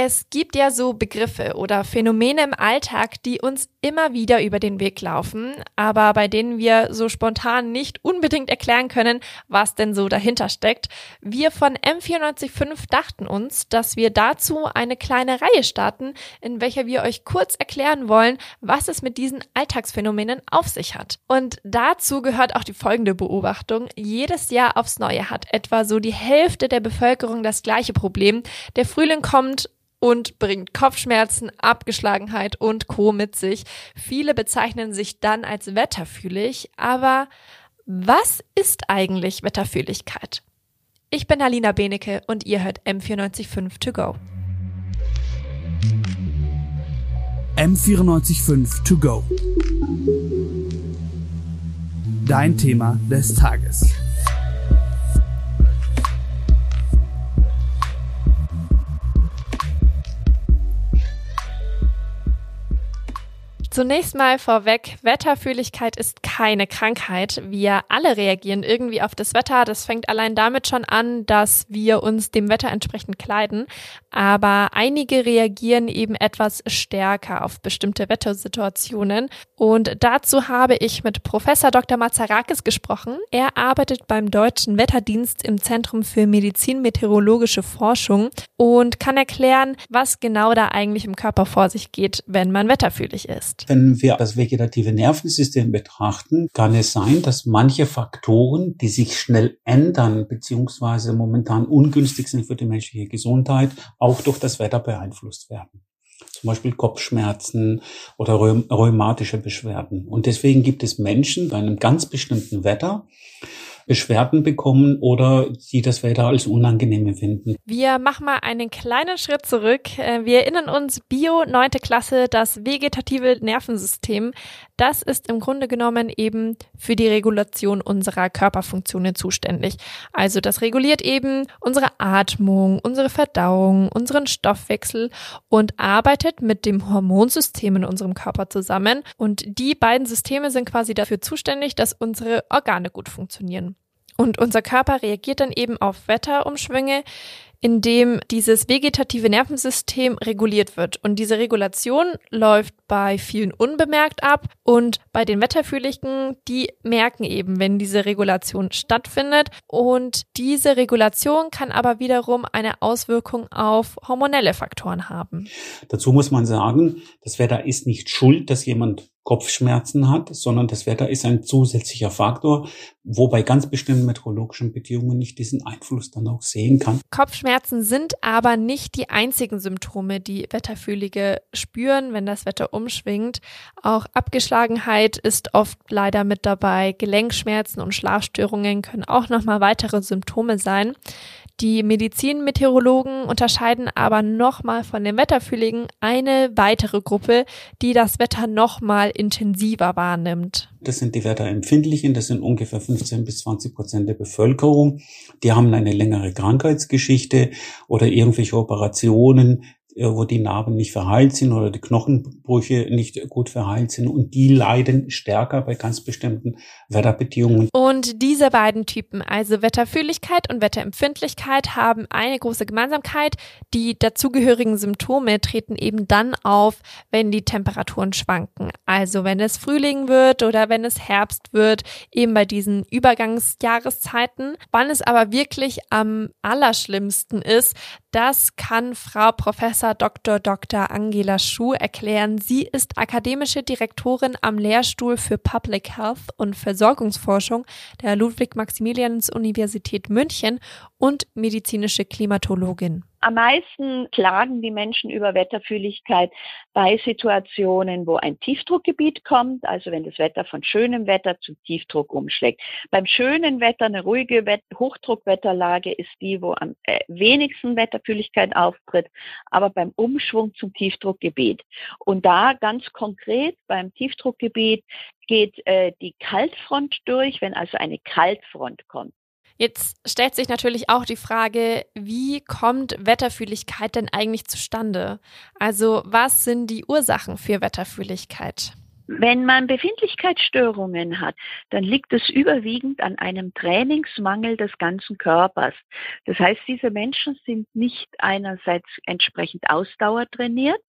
Es gibt ja so Begriffe oder Phänomene im Alltag, die uns immer wieder über den Weg laufen, aber bei denen wir so spontan nicht unbedingt erklären können, was denn so dahinter steckt. Wir von M945 dachten uns, dass wir dazu eine kleine Reihe starten, in welcher wir euch kurz erklären wollen, was es mit diesen Alltagsphänomenen auf sich hat. Und dazu gehört auch die folgende Beobachtung. Jedes Jahr aufs Neue hat etwa so die Hälfte der Bevölkerung das gleiche Problem. Der Frühling kommt und bringt Kopfschmerzen, Abgeschlagenheit und Co. mit sich. Viele bezeichnen sich dann als wetterfühlig, aber was ist eigentlich Wetterfühligkeit? Ich bin Alina Benecke und ihr hört M945 To Go. M945 To Go. Dein Thema des Tages. Zunächst mal vorweg, Wetterfühligkeit ist keine Krankheit. Wir alle reagieren irgendwie auf das Wetter. Das fängt allein damit schon an, dass wir uns dem Wetter entsprechend kleiden. Aber einige reagieren eben etwas stärker auf bestimmte Wettersituationen. Und dazu habe ich mit Professor Dr. Mazarakis gesprochen. Er arbeitet beim Deutschen Wetterdienst im Zentrum für Medizin-Meteorologische Forschung und kann erklären, was genau da eigentlich im Körper vor sich geht, wenn man wetterfühlig ist. Wenn wir das vegetative Nervensystem betrachten, kann es sein, dass manche Faktoren, die sich schnell ändern, beziehungsweise momentan ungünstig sind für die menschliche Gesundheit, auch durch das Wetter beeinflusst werden. Zum Beispiel Kopfschmerzen oder rheumatische Beschwerden. Und deswegen gibt es Menschen bei einem ganz bestimmten Wetter, Beschwerden bekommen oder sie das Wetter als unangenehm empfinden. Wir machen mal einen kleinen Schritt zurück. Äh, wir erinnern uns, Bio, neunte Klasse, das vegetative Nervensystem. Das ist im Grunde genommen eben für die Regulation unserer Körperfunktionen zuständig. Also das reguliert eben unsere Atmung, unsere Verdauung, unseren Stoffwechsel und arbeitet mit dem Hormonsystem in unserem Körper zusammen. Und die beiden Systeme sind quasi dafür zuständig, dass unsere Organe gut funktionieren. Und unser Körper reagiert dann eben auf Wetterumschwünge, in dem dieses vegetative Nervensystem reguliert wird. Und diese Regulation läuft bei vielen unbemerkt ab und bei den Wetterfühligen, die merken eben, wenn diese Regulation stattfindet. Und diese Regulation kann aber wiederum eine Auswirkung auf hormonelle Faktoren haben. Dazu muss man sagen, das Wetter ist nicht schuld, dass jemand Kopfschmerzen hat, sondern das Wetter ist ein zusätzlicher Faktor, wo bei ganz bestimmten meteorologischen Bedingungen nicht diesen Einfluss dann auch sehen kann. Kopfschmerzen sind aber nicht die einzigen Symptome, die Wetterfühlige spüren, wenn das Wetter umschwingt. Auch Abgeschlagenheit ist oft leider mit dabei. Gelenkschmerzen und Schlafstörungen können auch nochmal weitere Symptome sein. Die Medizinmeteorologen unterscheiden aber nochmal von den Wetterfühligen eine weitere Gruppe, die das Wetter nochmal intensiver wahrnimmt. Das sind die Wetterempfindlichen, das sind ungefähr 15 bis 20 Prozent der Bevölkerung. Die haben eine längere Krankheitsgeschichte oder irgendwelche Operationen, wo die Narben nicht verheilt sind oder die Knochenbrüche nicht gut verheilt sind und die leiden stärker bei ganz bestimmten Wetterbedingungen. Und diese beiden Typen, also Wetterfühligkeit und Wetterempfindlichkeit, haben eine große Gemeinsamkeit. Die dazugehörigen Symptome treten eben dann auf, wenn die Temperaturen schwanken. Also wenn es Frühling wird oder wenn es Herbst wird, eben bei diesen Übergangsjahreszeiten. Wann es aber wirklich am allerschlimmsten ist, das kann Frau Professor Dr. Dr. Angela Schuh erklären. Sie ist akademische Direktorin am Lehrstuhl für Public Health und Versorgungsforschung der Ludwig-Maximilians-Universität München und medizinische Klimatologin. Am meisten klagen die Menschen über Wetterfühligkeit bei Situationen, wo ein Tiefdruckgebiet kommt, also wenn das Wetter von schönem Wetter zu Tiefdruck umschlägt. Beim schönen Wetter, eine ruhige Wett Hochdruckwetterlage ist die, wo am äh, wenigsten Wetterfühligkeit auftritt, aber beim Umschwung zum Tiefdruckgebiet. Und da ganz konkret beim Tiefdruckgebiet geht äh, die Kaltfront durch, wenn also eine Kaltfront kommt. Jetzt stellt sich natürlich auch die Frage, wie kommt Wetterfühligkeit denn eigentlich zustande? Also was sind die Ursachen für Wetterfühligkeit? Wenn man Befindlichkeitsstörungen hat, dann liegt es überwiegend an einem Trainingsmangel des ganzen Körpers. Das heißt, diese Menschen sind nicht einerseits entsprechend ausdauertrainiert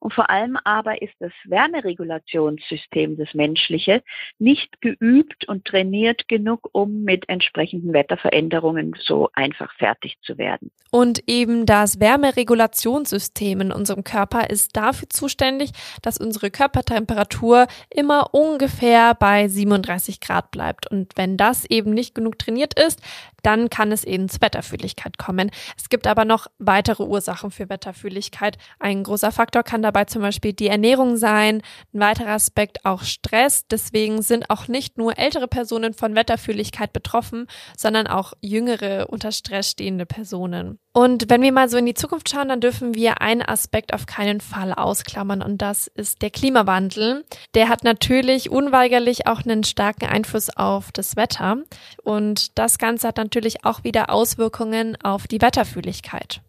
und vor allem aber ist das Wärmeregulationssystem, das menschliche, nicht geübt und trainiert genug, um mit entsprechenden Wetterveränderungen so einfach fertig zu werden. Und eben das Wärmeregulationssystem in unserem Körper ist dafür zuständig, dass unsere Körpertemperatur immer ungefähr bei 37 Grad bleibt. Und wenn das eben nicht genug trainiert ist, dann kann es eben zu Wetterfühligkeit kommen. Es gibt aber noch weitere Ursachen für Wetterfühligkeit. Ein großer Faktor kann dabei zum Beispiel die Ernährung sein, ein weiterer Aspekt auch Stress. Deswegen sind auch nicht nur ältere Personen von Wetterfühligkeit betroffen, sondern auch jüngere unter Stress stehende Personen. Und wenn wir mal so in die Zukunft schauen, dann dürfen wir einen Aspekt auf keinen Fall ausklammern und das ist der Klimawandel. Der hat natürlich unweigerlich auch einen starken Einfluss auf das Wetter und das Ganze hat natürlich auch wieder Auswirkungen auf die Wetterfühligkeit.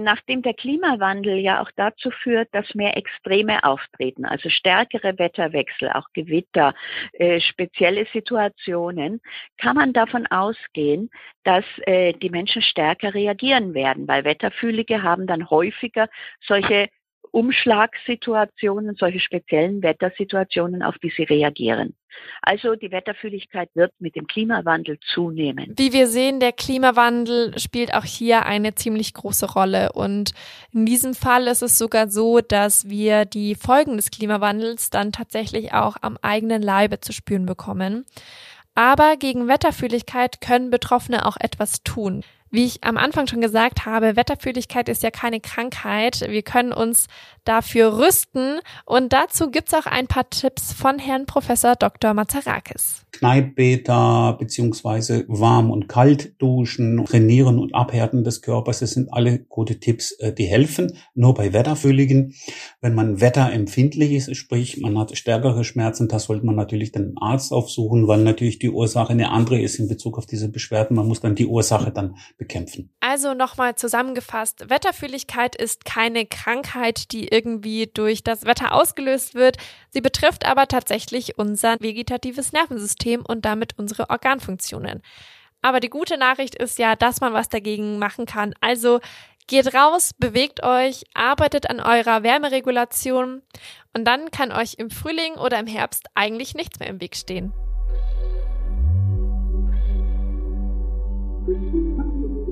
Nachdem der Klimawandel ja auch dazu führt, dass mehr Extreme auftreten, also stärkere Wetterwechsel, auch Gewitter, äh, spezielle Situationen, kann man davon ausgehen, dass äh, die Menschen stärker reagieren werden, weil Wetterfühlige haben dann häufiger solche Umschlagssituationen, solche speziellen Wettersituationen, auf die sie reagieren. Also die Wetterfühligkeit wird mit dem Klimawandel zunehmen. Wie wir sehen, der Klimawandel spielt auch hier eine ziemlich große Rolle. Und in diesem Fall ist es sogar so, dass wir die Folgen des Klimawandels dann tatsächlich auch am eigenen Leibe zu spüren bekommen. Aber gegen Wetterfühligkeit können Betroffene auch etwas tun. Wie ich am Anfang schon gesagt habe, Wetterfühligkeit ist ja keine Krankheit. Wir können uns dafür rüsten und dazu gibt's auch ein paar Tipps von Herrn Professor Dr. Mazarakis. Kneippbäder beziehungsweise warm und kalt duschen, trainieren und abhärten des Körpers, das sind alle gute Tipps, äh, die helfen. Nur bei Wetterfühligen, wenn man wetterempfindlich ist, sprich man hat stärkere Schmerzen, da sollte man natürlich den Arzt aufsuchen, weil natürlich die Ursache eine andere ist in Bezug auf diese Beschwerden. Man muss dann die Ursache dann bekämpfen. Also nochmal zusammengefasst, Wetterfühligkeit ist keine Krankheit, die irgendwie durch das Wetter ausgelöst wird. Sie betrifft aber tatsächlich unser vegetatives Nervensystem und damit unsere Organfunktionen. Aber die gute Nachricht ist ja, dass man was dagegen machen kann. Also geht raus, bewegt euch, arbeitet an eurer Wärmeregulation und dann kann euch im Frühling oder im Herbst eigentlich nichts mehr im Weg stehen.